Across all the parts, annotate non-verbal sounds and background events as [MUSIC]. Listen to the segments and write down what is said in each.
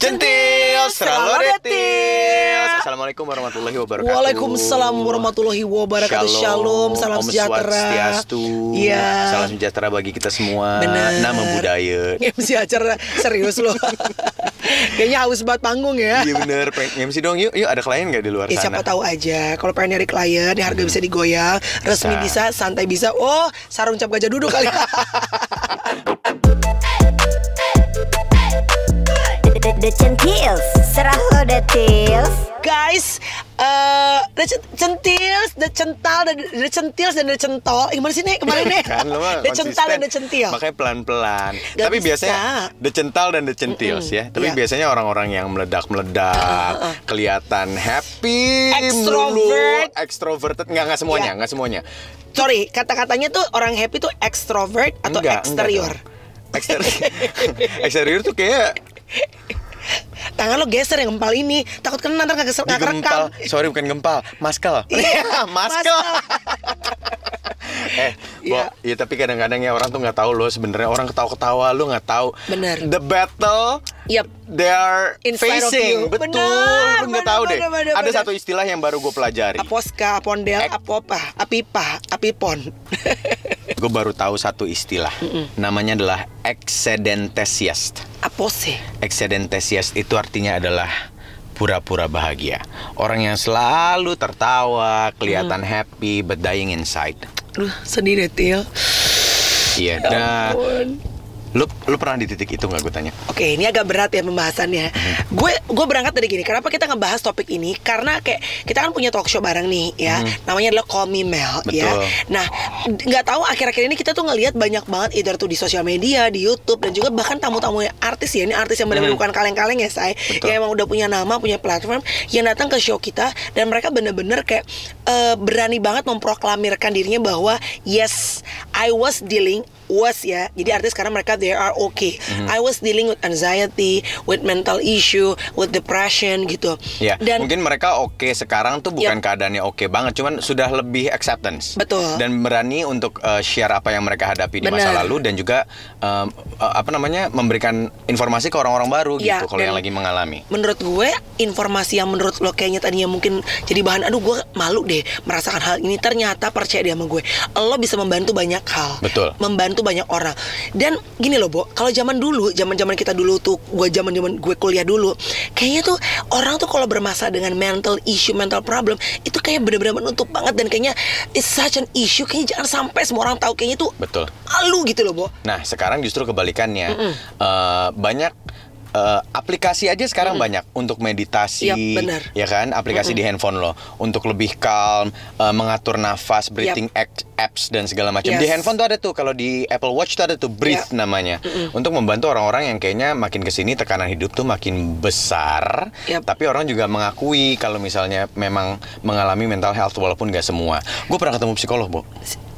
Centil, selalu detil. Assalamualaikum warahmatullahi wabarakatuh. Waalaikumsalam warahmatullahi wabarakatuh. Shalom, salam Om sejahtera. Swastiastu. Iya. Salam sejahtera bagi kita semua. Bener. Nama budaya. MC acara serius loh. [LAUGHS] Kayaknya haus banget panggung ya. Iya bener, pengen MC dong yuk, yuk ada klien nggak di luar Ya sana? siapa tahu aja Kalau pengen nyari klien ya Harga bisa digoyang Resmi Bisa. bisa, santai bisa Oh sarung cap gajah duduk kali [LAUGHS] The, centils, serah lo the tils. Guys eh The cent- centils The cental The, the centils dan the centol Eh, Gimana sih nih kemarin nih [LAUGHS] kan The cental dan the centil Makanya pelan-pelan. Gak Tapi bisa. biasanya the cental dan the centils ya. Tapi Iya. biasanya orang-orang yang meledak-meledak, kelihatan happy, Extrovert. melulu, extroverted, nggak nggak semuanya, Iya. nggak semuanya. Sorry kata-katanya tuh Orang happy tuh extrovert Atau Enggak, eksterior enggak. Eksterior. Eksterior [LAUGHS] tuh kayak Tangan lo geser yang gempal ini Takut kena ntar gak kesel gak digempal. kerekam Sorry bukan gempal, maskel. [LAUGHS] Iya, [LAUGHS] maskel. [LAUGHS] eh, Bo, Iya. ya tapi kadang-kadang ya orang tuh nggak tahu loh sebenarnya orang ketawa-ketawa lu nggak tahu. Bener. The battle Yep. they are Inside of facing. you. Betul. Bener, lu nggak bener, tahu deh. bener, bener, Ada bener. satu istilah yang baru gue pelajari. Aposka, apondel, Ek- apopa, apipa, apipon Gue baru tahu satu istilah. Namanya adalah excedentesias. Apose Excedentesias itu artinya adalah pura-pura bahagia. Orang yang selalu tertawa, kelihatan happy but dying inside. Aduh sedih deh Til Iya. Ya Nah, ampun. Lu lu pernah di titik itu nggak gue tanya? Oke, ini agak berat ya pembahasannya. Gue gue berangkat dari gini. Kenapa kita ngebahas topik ini? Karena kayak kita kan punya talk show bareng nih, ya. Namanya adalah Call Me Mel, ya. Betul. Nah, nggak tahu akhir-akhir ini kita tuh ngelihat banyak banget either tuh di sosial media, di YouTube dan juga bahkan tamu-tamu artis ya. Ini artis yang benar-benar bukan kaleng-kaleng ya, saya. Yang emang udah punya nama, punya platform yang datang ke show kita dan mereka bener-bener kayak eh, berani banget memproklamirkan dirinya bahwa yes, I was dealing was ya. Jadi artis sekarang mereka they are okay. Mhm. I was dealing with anxiety, with mental issue, with depression gitu. Ya, Dan mungkin mereka oke sekarang tuh bukan Yap. keadaannya oke banget, cuman sudah lebih acceptance. Betul. Dan berani untuk uh, share apa yang mereka hadapi di masa lalu dan juga um, uh, apa namanya memberikan informasi ke orang-orang baru Ya, gitu kalau yang lagi mengalami. menurut gue informasi yang menurut lo kayaknya tadinya mungkin jadi bahan aduh gue malu deh merasakan hal ini ternyata percaya deh sama gue lo bisa membantu banyak hal Betul. membantu banyak orang dan gini loh Bo kalau zaman dulu zaman zaman kita dulu tuh gue zaman zaman gue kuliah dulu kayaknya tuh orang tuh kalau bermasalah dengan mental issue mental problem itu kayak bener-bener menutup banget dan kayaknya it's such an issue kayaknya jangan sampai semua orang tahu kayaknya tuh Betul. malu gitu loh Bo Nah, sekarang justru kebalikannya. Eh, banyak eh, aplikasi aja sekarang banyak untuk meditasi, Yap, benar. ya kan? Aplikasi di handphone lo untuk lebih calm, eh, mengatur nafas, breathing ac- apps dan segala macam. Di Yes. handphone tuh ada tuh kalau di Apple Watch tuh ada tuh breathe Yap. namanya. Untuk membantu orang-orang yang kayaknya makin ke sini tekanan hidup tuh makin besar. Yap. Tapi orang juga mengakui kalau misalnya memang mengalami mental health walaupun gak semua. Gue pernah ketemu psikolog, Bo.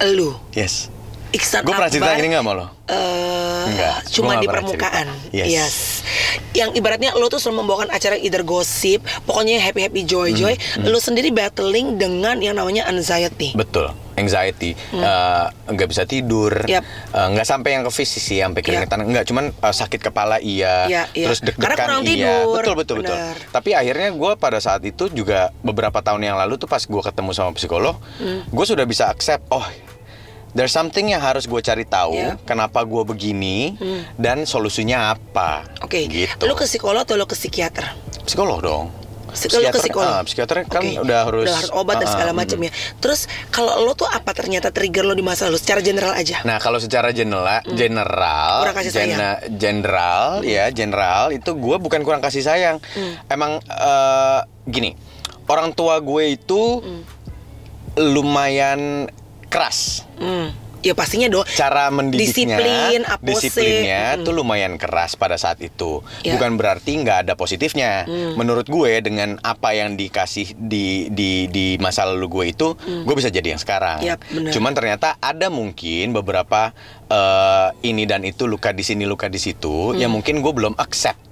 lu Yes. Iksan Gue pernah cerita gini gak sama lo? eh, Enggak, cuma di permukaan. cerita. Yes. Yang ibaratnya lo tuh selalu membawakan acara either gosip, pokoknya happy happy joy joy. Hmm, Lo sendiri battling dengan yang namanya anxiety. Betul, anxiety, Eh, nggak bisa tidur, Hmm. Yap. Eh, nggak sampai yang ke fisik sih, sampai keringetan, nggak, cuman eh, sakit kepala iya, Iya, iya. terus deg-degan Karena kurang iya, tidur. betul betul betul. Tapi akhirnya gue pada saat itu juga beberapa tahun yang lalu tuh pas gue ketemu sama psikolog, Hmm. gue sudah bisa accept, oh. There's something yang harus gue cari tahu, Iya. kenapa gue begini, dan solusinya apa. Oke, gitu. lo ke psikolog atau lo ke psikiater? psikolog dong. Psi- lo ke psikolog. ah, psikiater kan udah harus, udah harus obat dan ah, segala ah, macam ya. Terus kalau lo tuh apa ternyata trigger lo di masa lalu secara general aja? Nah kalau secara general, general, Hmm. Kurang kasih sayang. general, ya general itu gue bukan kurang kasih sayang. Hmm. Emang eh, gini, orang tua gue itu Hmm. lumayan keras. Hmm. Ya pastinya dong. Cara mendidiknya, Disiplin, apose. disiplinnya Mm-mm. tuh lumayan keras pada saat itu. Ya. Bukan berarti nggak ada positifnya. Hmm. Menurut gue dengan apa yang dikasih di di di masa lalu gue itu, gue bisa jadi yang sekarang. Hmm. Benar. Cuman ternyata ada mungkin beberapa eh, ini dan itu luka di sini luka di situ yang Hmm. mungkin gue belum accept.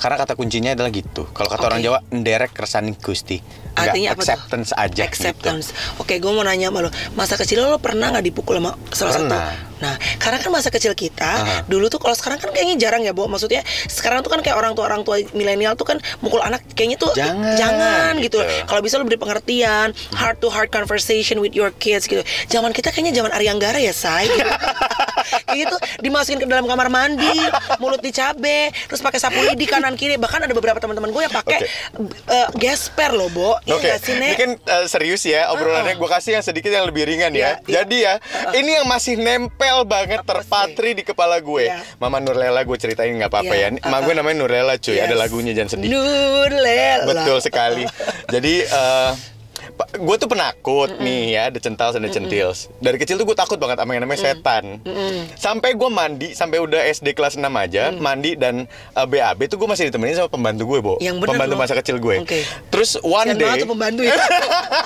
Karena kata kuncinya adalah gitu. Kalau kata orang Oke. Jawa, nderek kersani gusti. Artinya apa tuh? acceptance aja Acceptance. Oke, gue mau nanya sama lo. Masa kecil lo, pernah nggak dipukul sama salah Pernah. satu? Nah, karena kan masa kecil kita Aha. dulu tuh kalau sekarang kan kayaknya jarang ya, Bu. Maksudnya sekarang tuh kan kayak orang tua orang tua milenial tuh kan mukul anak kayaknya tuh Jangan, jangan gitu. gitu. Kalau bisa lo beri pengertian, heart to heart conversation with your kids gitu. Zaman kita kayaknya zaman Arianggara ya, say. Gitu. [LAUGHS] kayak gitu dimasukin ke dalam kamar mandi, mulut dicabe, terus pakai sapu lidi kanan kiri. Bahkan ada beberapa teman-teman gue yang pakai eh, gesper loh, Bo. Iya Oke, nggak sih, ini kan uh, serius ya obrolannya. Gue kasih yang sedikit yang lebih ringan ya. Iya, iya. Jadi ya, ini yang masih nempel banget Apa terpatri di kepala gue. Iya. Mama Nurlela gue ceritain nggak apa-apa Iya, ya. Mama gue uh-uh. namanya Nurlela cuy. Ada Yes. lagunya jangan sedih. Nurlela. Betul sekali. Jadi eh gue tuh penakut nih ya, ada centals ada centils. Dari kecil tuh gue takut banget sama yang namanya setan. Sampai gue mandi, sampai udah SD kelas 6 aja, mandi dan eh, BAB tuh gue masih ditemenin sama pembantu gue, Bo. Yang bener pembantu loh. masa kecil gue. Oke. Terus one Kasian day pembantu ya.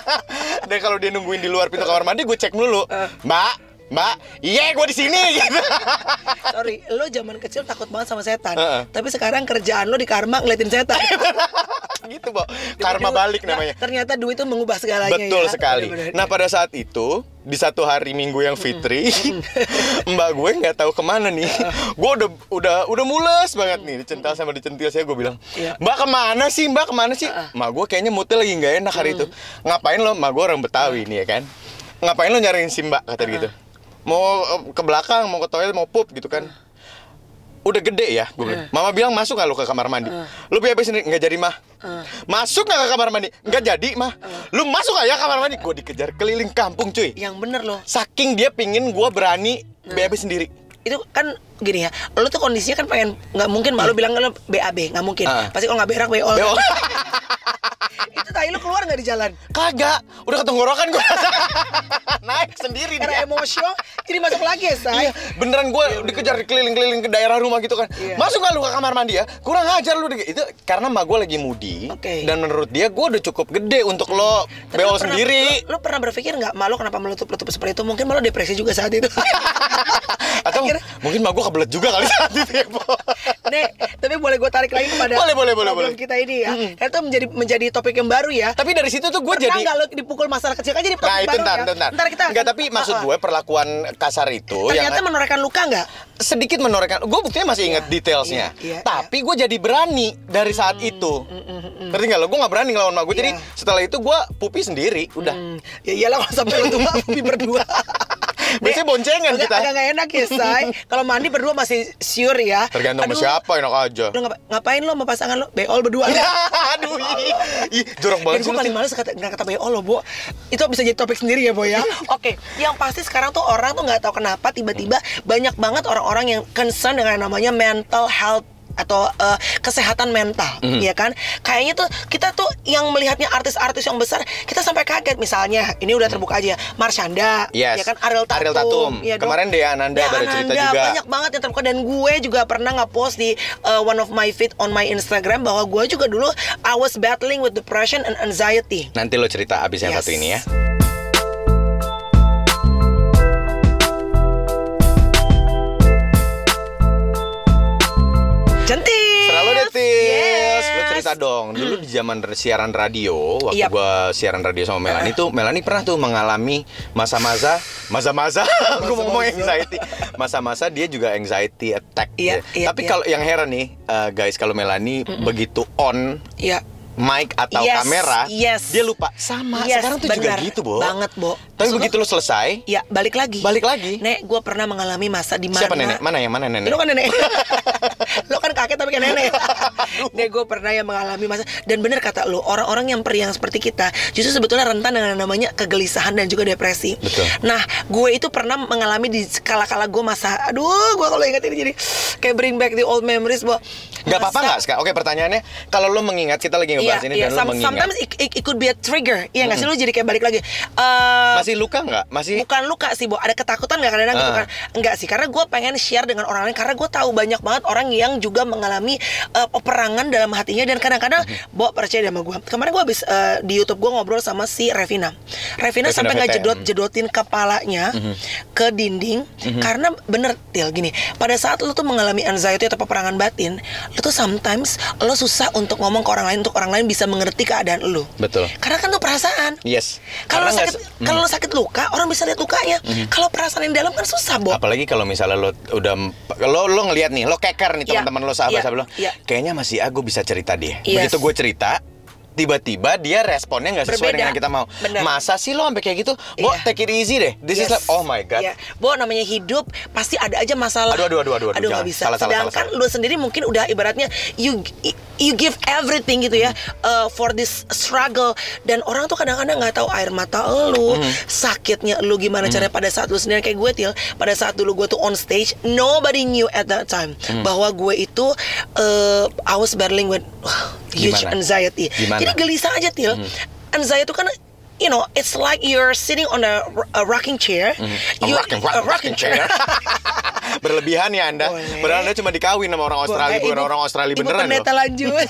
[LAUGHS] Dan kalau dia nungguin di luar pintu kamar mandi, gue cek dulu. Mbak, Mbak, iya gue di sini gitu. [LAUGHS] Sorry, lo zaman kecil takut banget sama setan. Heeh. Tapi sekarang kerjaan lo di karma ngeliatin setan. [LAUGHS] gitu, Bo. Karma Duit- balik nah, namanya. ternyata duit itu mengubah segalanya Betul ya. sekali. Bener-bener. Nah pada saat itu di satu hari Minggu yang fitri, [LAUGHS] mbak gue nggak tahu ke mana nih. gue udah udah udah mules banget nih dicental sama dicentil saya gue bilang, Iya. mbak ke mana sih mbak ke mana sih? Mbak gue kayaknya moodnya lagi nggak enak hari itu. Ngapain lo? Mbak gue orang Betawi nih ya kan. Ngapain lo nyariin si mbak kata gitu. Mau eh, ke belakang, mau ke toilet, mau pup gitu kan. Udah gede ya, gue bilang. Mama bilang masuk nggak lo ke kamar mandi? Lu biar sendiri nggak jadi mah. Masuk nggak ke kamar mandi? Nggak jadi mah. Lu masuk ya kamar mandi? Gue dikejar keliling kampung cuy. Yang bener loh. Saking dia pingin gue berani BAB sendiri. Itu kan gini ya, lo tuh kondisinya kan pengen nggak mungkin mbak lo bilang lo BAB nggak mungkin. Ah. Pasti kalau nggak berak BO. [LAUGHS] [LAUGHS] Itu tai lo keluar nggak di jalan? Kagak, udah ketenggorokan gue. [LAUGHS] Naik sendiri Karena dia. emosional, jadi masuk lagi ya say. Iya, beneran gue dikejar keliling-keliling ke daerah rumah gitu kan. Iya. Masuk nggak lu ke kamar mandi ya? Kurang ajar lu. Itu karena emak gue lagi mudi. Oke. Dan menurut dia gue udah cukup gede untuk lo Tapi lo pernah- sendiri. Lo, lo pernah berpikir nggak malu kenapa meletup-letup seperti itu? Mungkin malu depresi juga saat itu. Atau Akhirnya- mungkin mak gue kebelet juga kali [LAUGHS] saat itu ya. Nek, tapi boleh gue tarik lagi kepada Boleh, boleh, boleh, boleh. kita ini ya. Karena itu menjadi menjadi topik yang baru ya. Tapi dari situ tuh gue jadi nggak lo dipukul masalah kecil kan jadi topik Nah itu baru ntar, ya? ntar, Ntar kita Enggak, akan- tapi maksud gue perlakuan kasar itu ternyata yang menorehkan luka nggak? sedikit menorehkan. Gue buktinya masih inget Iya, detailsnya. iya, iya, tapi gue jadi berani dari saat itu. Ngerti nggak lo? Gue nggak berani ngelawan mak gue. Jadi Iya. setelah itu gue pupi sendiri. Udah. Hmm, ya iyalah kalau sampai lo tua pupi berdua. [LAUGHS] Biasanya boncengan kita. Agak nggak enak ya, Say. [LAUGHS] Kalau mandi berdua masih sure ya. Tergantung sama Aduh, siapa enak aja. Lo ngapa- ngapain lo sama pasangan lo? Beol berdua. [LAUGHS] Aduh, ih, jorok Dan banget gue sih lu, paling Tin. males kata, nggak kata BO loh, Bu. Itu bisa jadi topik sendiri ya, Bu ya. [LAUGHS] Oke, yang pasti sekarang tuh orang tuh nggak tahu kenapa tiba-tiba banyak banget orang-orang yang concern dengan namanya mental health atau eh, kesehatan mental, Mhm. ya kan? Kayaknya tuh kita tuh yang melihatnya artis-artis yang besar, kita sampai kaget misalnya. Ini udah terbuka aja, ya. Marshanda, Mhm. Yes. ya kan? Ariel Tatum, Ariel Tatum. ya dong. Kemarin Dea Ananda Dea baru cerita Ananda, juga. Banyak banget yang terbuka dan gue juga pernah nge-post di uh, one of my feed on my Instagram bahwa gue juga dulu I was battling with depression and anxiety. Nanti lo cerita abis yang Yes. satu ini ya. Cantik. Selalu deh, Tis. Yes. Lo cerita dong. Dulu di zaman siaran radio, waktu Yap. gua siaran radio sama Melani tuh, Melani pernah tuh mengalami masa-masa, masa-masa, [LAUGHS] gue mau ngomong anxiety. Masa-masa dia juga anxiety attack. Iya, gitu. iya, Tapi iya. kalau yang heran nih, eh, guys, kalau Melani begitu on Iya. mic atau Yes, kamera, yes. dia lupa. Sama, Yes, sekarang tuh benar. juga gitu, Bo. Banget, Bo. Tapi Maksud begitu lo selesai, Ya, balik lagi. Balik lagi? Nek, gue pernah mengalami masa di mana siapa nenek? Mana yang mana nenek? Lo kan nenek [LAUGHS] Lo kan kakek tapi kan nenek Nek gue pernah yang mengalami masa Dan bener kata lo Orang-orang yang periang seperti kita Justru sebetulnya rentan dengan namanya Kegelisahan dan juga depresi Betul. Nah gue itu pernah mengalami Di kala-kala gue masa Aduh gue kalau ingat ini jadi Kayak bring back the old memories Bo. Gak apa-apa nggak sekarang? Oke pertanyaannya, kalau lo mengingat kita lagi ngebahas ini dan lo Some- mengingat. Sometimes it, it- it could be a trigger Iya nggak sih lo jadi kayak balik lagi Eh, Masih luka nggak? Masih bukan luka sih, Bo. Ada ketakutan nggak kadang-kadang gitu Ah. kan? Enggak sih, karena gue pengen share dengan orang lain karena gue tahu banyak banget orang yang juga mengalami uh, peperangan dalam hatinya dan kadang-kadang Mhm. Bo percaya sama gue. Kemarin gue habis uh, di YouTube gue ngobrol sama si Revina. Revina, Revina sampai nggak jedot jedotin kepalanya Mhm. ke dinding karena bener til gini. Pada saat lu tuh mengalami anxiety atau peperangan batin, lu tuh sometimes lo susah untuk ngomong ke orang lain untuk orang lain bisa mengerti keadaan lu. Betul. Karena kan tuh perasaan. Yes. Kalau lo sakit, kalau lo sakit luka, orang bisa lihat lukanya. Kalau perasaan yang dalam kan susah, Bo. Apalagi kalau misalnya lo udah lo lo ngelihat nih, lo keker nih Iya. teman-teman lo sahabat-sahabat lo. Iya. Kayaknya masih aku bisa cerita dia. Yes. Begitu gue cerita, tiba-tiba dia responnya nggak sesuai Berbeda. dengan yang kita mau. Bener. Masa sih lo sampai kayak gitu? Bo, Iya. take it easy deh. This is Yes. like, oh my god. Iya. Bo, namanya hidup pasti ada aja masalah. Aduh, aduh, aduh, aduh, aduh, Aduh, jangan. nggak bisa. Salah, salah, Sedangkan salah, lu sendiri mungkin udah ibaratnya you you give everything gitu ya uh, for this struggle dan orang tuh kadang-kadang nggak tahu air mata lu, Mm-hmm. sakitnya lu gimana caranya pada saat lu sendiri kayak gue til, pada saat dulu gue tuh on stage, nobody knew at that time Mm. bahwa gue itu uh, I was battling with huge Gimana? anxiety. Gimana? Jadi gelisah aja til. Anxiety itu kan You know, it's like you're sitting on a, a rocking chair. A You- rocking, rocking, a rocking chair. [LAUGHS] Berlebihan ya Anda. Boleh. Padahal Anda cuma dikawin sama orang Australia, Boleh, bukan Ibu- orang Australia Ibu beneran pendeta loh. lanjut.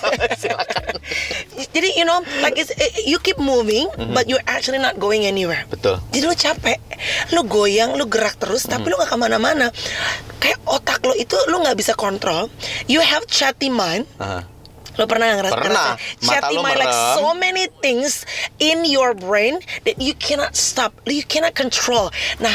[LAUGHS] Jadi you know, like it's, you keep moving, but you're actually not going anywhere. Betul. Jadi lu capek, lu goyang, lu gerak terus, tapi Mhm. lu gak ke mana-mana. Kayak otak lu itu lu nggak bisa kontrol. You have chatty mind. Aha. Lo pernah ngerasa Pernah. ngerasain Mata chatty lo mind like so many things in your brain that you cannot stop, you cannot control. Nah,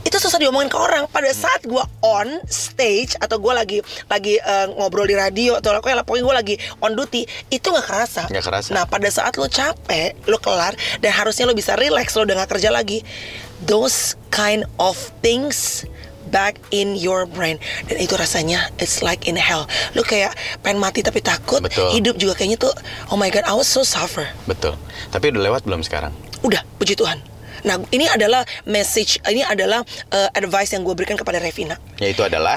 itu susah diomongin ke orang. Pada saat gua on stage atau gua lagi lagi eh, ngobrol di radio atau pokoknya pokoknya gua lagi on duty, itu nggak kerasa. Nggak kerasa. Nah, pada saat lo capek, lo kelar dan harusnya lo bisa relax, lo udah nggak kerja lagi. Those kind of things back in your brain dan itu rasanya it's like in hell lu kayak pengen mati tapi takut Betul. hidup juga kayaknya tuh oh my god I was so suffer Betul. Tapi udah lewat belum sekarang? udah puji Tuhan nah ini adalah message ini adalah uh, advice yang gue berikan kepada Revina Yaitu adalah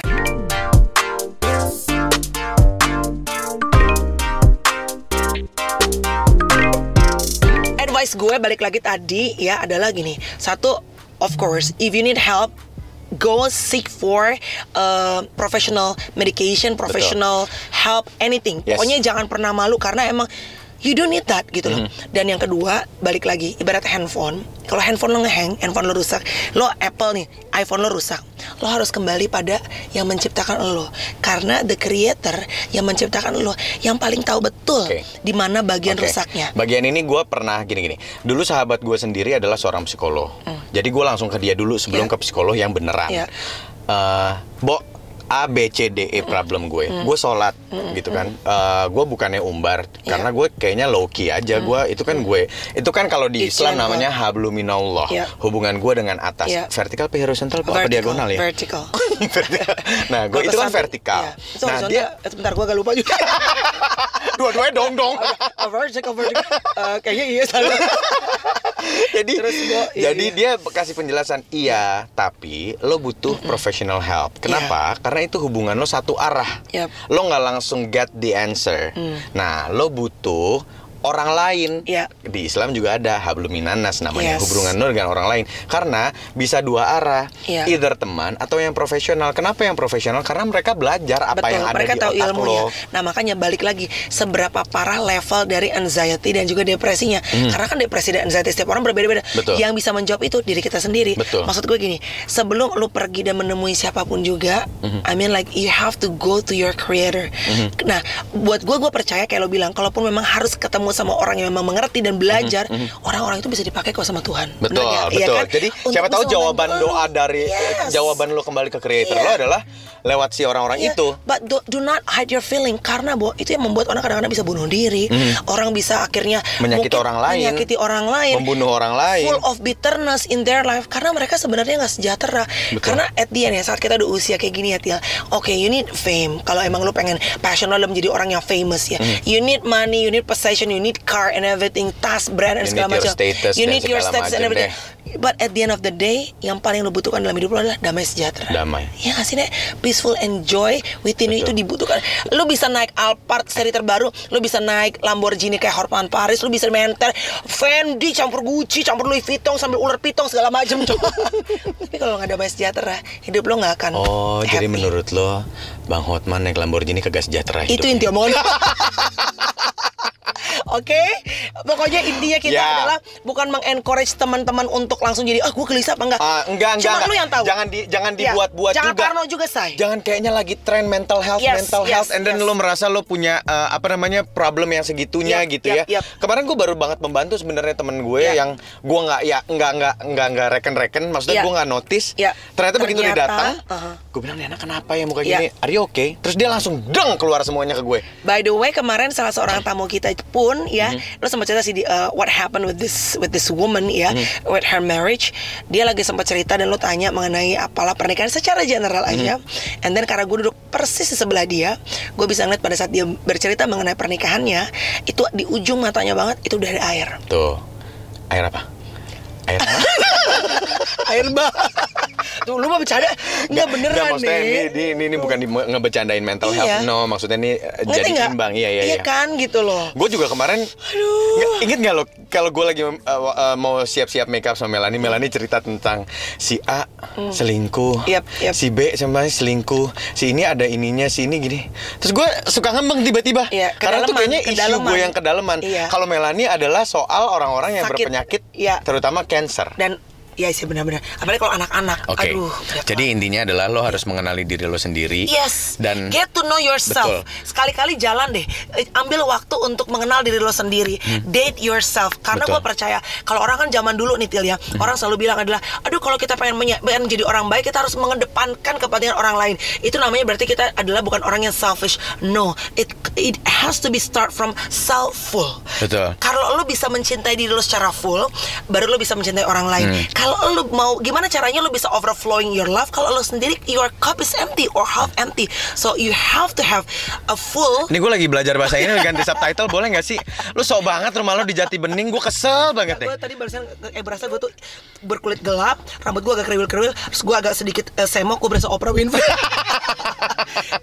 advice gue balik lagi tadi ya adalah gini satu of course if you need help go seek for uh, professional medication professional help anything Yes. pokoknya jangan pernah malu karena emang you don't need that gitu loh Mm-hmm. dan yang kedua balik lagi ibarat handphone kalau handphone lo ngehang handphone lo rusak lo Apple nih iPhone lo rusak lo harus kembali pada yang menciptakan lo karena the creator yang menciptakan lo yang paling tahu betul Oke. di mana bagian Oke. rusaknya Bagian ini gue pernah gini-gini. Dulu sahabat gue sendiri adalah seorang psikolog. Jadi gue langsung ke dia dulu sebelum. Ya. ke psikolog yang beneran. Ya. Eh, Bo, A B C D E problem gue. Gue sholat gitu kan. Eh, gue bukannya umbar Ya. karena gue kayaknya low key aja. Gue itu kan gue itu kan kalau di Islam namanya habluminallah. Ya. Hubungan gue dengan atas. Ya. Vertikal apa horizontal apa, diagonal ya? Vertical. [LAUGHS] Vertikal. nah, gue itu kan vertikal. Itu Nah, dia Eh, sebentar gue agak lupa juga. [LAUGHS] dua-duanya dong dong. A vertical, vertical. Eh, kayaknya iya salah. [LAUGHS] jadi Terus gua- iya, jadi iya. dia kasih penjelasan iya tapi lo butuh professional help kenapa karena itu hubungan lo satu arah. Yap. lo nggak langsung get the answer. Nah lo butuh orang lain Iya. di Islam juga ada habluminanas namanya Yes. hubungan lo dengan orang lain karena bisa dua arah Iya. either teman atau yang profesional kenapa yang profesional karena mereka belajar apa Betul, yang ada mereka di tahu otak ilmunya. lo Nah makanya balik lagi seberapa parah level dari anxiety dan juga depresinya. Karena kan depresi dan anxiety setiap orang berbeda-beda. Hmm. Yang bisa menjawab itu diri kita sendiri. Betul. Maksud gue gini, sebelum lu pergi dan menemui siapa pun juga, Hmm. I mean like you have to go to your creator. Nah, buat gue gue percaya kayak lo bilang, kalaupun memang harus ketemu sama orang yang memang mengerti dan belajar, orang-orang itu bisa dipakai kok sama Tuhan. Betul, nggak? Iya betul. kan? Jadi Untuk siapa tahu jawaban doa lo. dari Yes. jawaban lo kembali ke creator Iya. lo adalah lewat si orang-orang Iya, itu. But do, do not hide your feeling karena bo itu yang membuat orang kadang-kadang bisa bunuh diri. Orang bisa akhirnya Mhm. Menyakiti orang lain. menyakiti orang lain, Membunuh orang lain. full of bitterness in their life karena mereka sebenarnya nggak sejahtera. Betul. Karena at the end ya saat kita udah usia kayak gini ya Til, oke you need fame. Kalau emang lu pengen passion lo menjadi orang yang famous ya, Mhm. you need money, you need possession, you need car and everything, tas, brand and You segala macam. You need your status and everything. But at the end of the day, yang paling lo butuhkan dalam hidup lo adalah damai sejahtera. Damai. Ya nggak sih, Nek? Peaceful and joy within you itu dibutuhkan. Lo bisa naik Alphard seri terbaru, lo bisa naik Lamborghini kayak Horman Paris, lo bisa menter Fendi campur Gucci, campur Louis Vuitton sambil ular piton segala macam. [LAUGHS] Tapi kalau nggak damai sejahtera, hidup lo nggak akan Oh, jadi happy. menurut lo Bang Hotman naik Lamborghini kagak sejahtera itu hidupnya? inti omongan [LAUGHS] Oke, pokoknya intinya kita Ya. adalah bukan mengencourage teman-teman untuk langsung jadi ah gue gelisah apa enggak? Ah, enggak, enggak, Cuma enggak. lu yang tahu. Jangan di- jangan Ya, dibuat-buat Jangan juga. parno juga, say. Jangan kayaknya lagi tren mental health, Yes, mental yes, health, and then yes. lo merasa lo punya uh, apa namanya problem yang segitunya Yap, gitu yap, ya. yap. Kemarin gue baru banget membantu sebenarnya temen gue Ya. yang gue nggak ya nggak nggak nggak nggak reken-reken, maksudnya Ya. gue nggak notice. Ya. Ternyata, begitu dia Ternyata, datang, uh-huh. gue bilang nih anak kenapa ya muka Ya. gini? Are you okay? Terus dia langsung deng keluar semuanya ke gue. By the way, kemarin salah seorang tamu kita pun ya, Mhm. lo sempat cerita sih uh, what happened with this with this woman ya, Mhm. with her marriage. Dia lagi sempat cerita dan lo tanya mengenai apalah pernikahan secara general aja. Mhm. And then karena gue duduk persis di sebelah dia, gue bisa ngeliat pada saat dia bercerita mengenai pernikahannya, itu di ujung matanya banget itu dari air. Tuh, air apa? Air apa? [LAUGHS] air bah. Tuh lu mah bercanda Enggak beneran Nggak, maksudnya nih ini, ini, ini, bukan di, ngebecandain mental Iya. health, no. Maksudnya ini Ngerti jadi nggak? imbang, iya iya iya. kan gitu loh Gue juga kemarin Aduh Nggak, inget nggak lo kalau gue lagi uh, uh, mau siap-siap make up sama Melanie, Melanie cerita tentang si A selingkuh, Hmm. Yap, yap. si B sama selingkuh, si ini ada ininya, si ini gini. Terus gue suka ngembang tiba-tiba. Iya, Karena tuh kayaknya isu gue yang kedalaman. Iya. Kalau Melanie adalah soal orang-orang yang Sakit. berpenyakit, Iya. terutama cancer. Dan Iya sih benar-benar Apalagi kalau anak-anak Oke. Aduh berat Jadi intinya adalah lo harus mengenali diri lo sendiri. Yes. Dan get to know yourself. Sekali-kali jalan deh. Eh, Ambil waktu untuk mengenal diri lo sendiri. Date yourself. Karena Hmm. Gue percaya kalau orang kan zaman dulu nih Til ya, orang selalu bilang adalah, aduh kalau kita pengen menya- pengen jadi orang baik, kita harus mengedepankan kepentingan orang lain. Itu namanya berarti kita adalah bukan orang yang selfish. No, it it has to be start from selfful. Betul. Kalau lo bisa mencintai diri lo secara full, baru lo bisa mencintai orang lain. Hmm. Kalau lo mau gimana caranya lo bisa overflowing your love kalau lo sendiri your cup is empty or half empty. So you have to have a full Ini gue lagi belajar bahasa ini ganti subtitle boleh nggak sih? Lu sok banget rumah lo di Jati Bening, gue kesel banget deh. gue tadi barusan eh berasa gue tuh berkulit gelap, rambut gue agak kriwil-kriwil, terus gue agak sedikit eh, semok, gue berasa Oprah Winfrey. [LAUGHS]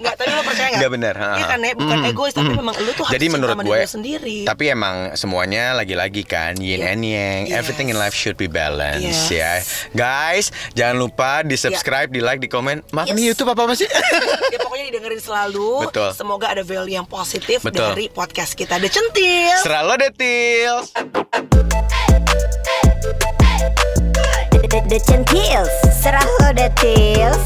Enggak, tapi lo percaya nggak? Nggak benar. Iya kan ya, bukan Mm, egois, tapi mm. memang lo tuh harus Jadi menurut sama gue sendiri. Tapi emang semuanya lagi-lagi kan yin Iya. and yang. Yes. Everything in life should be balanced Yes. ya. Guys, jangan lupa di subscribe, di like, di komen. Maaf Yes. nih YouTube apa apa sih? ya pokoknya didengerin selalu. Betul. Semoga ada value yang positif Betul. dari podcast kita. The Centil. Serah lo deh, Tils. The, the, the centils Serah lo deh tils